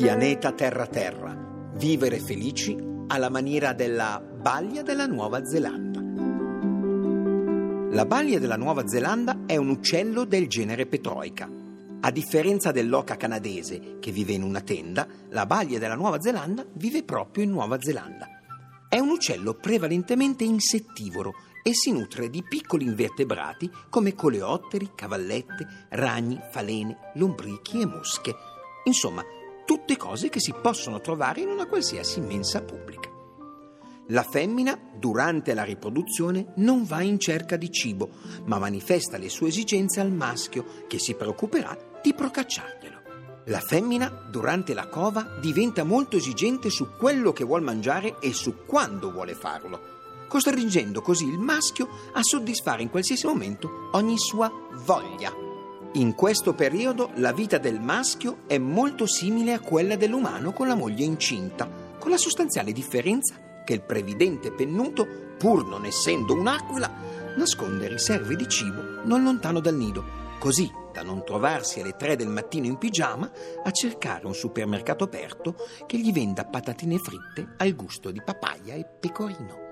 Pianeta Terra Terra. Vivere felici alla maniera della baglia della Nuova Zelanda. La baglia della Nuova Zelanda è un uccello del genere Petroica. A differenza dell'oca canadese, che vive in una tenda, la baglia della Nuova Zelanda vive proprio in Nuova Zelanda. È un uccello prevalentemente insettivoro e si nutre di piccoli invertebrati come coleotteri, cavallette, ragni, falene, lombrichi e mosche. Insomma, tutte cose che si possono trovare in una qualsiasi mensa pubblica. La femmina, durante la riproduzione, non va in cerca di cibo, ma manifesta le sue esigenze al maschio, che si preoccuperà di procacciarglielo. La femmina, durante la cova, diventa molto esigente su quello che vuole mangiare e su quando vuole farlo, costringendo così il maschio a soddisfare in qualsiasi momento ogni sua voglia. In questo periodo la vita del maschio è molto simile a quella dell'umano con la moglie incinta, con la sostanziale differenza che il previdente pennuto, pur non essendo un'aquila, nasconde riserve di cibo non lontano dal nido, così da non trovarsi alle tre del mattino in pigiama a cercare un supermercato aperto che gli venda patatine fritte al gusto di papaya e pecorino.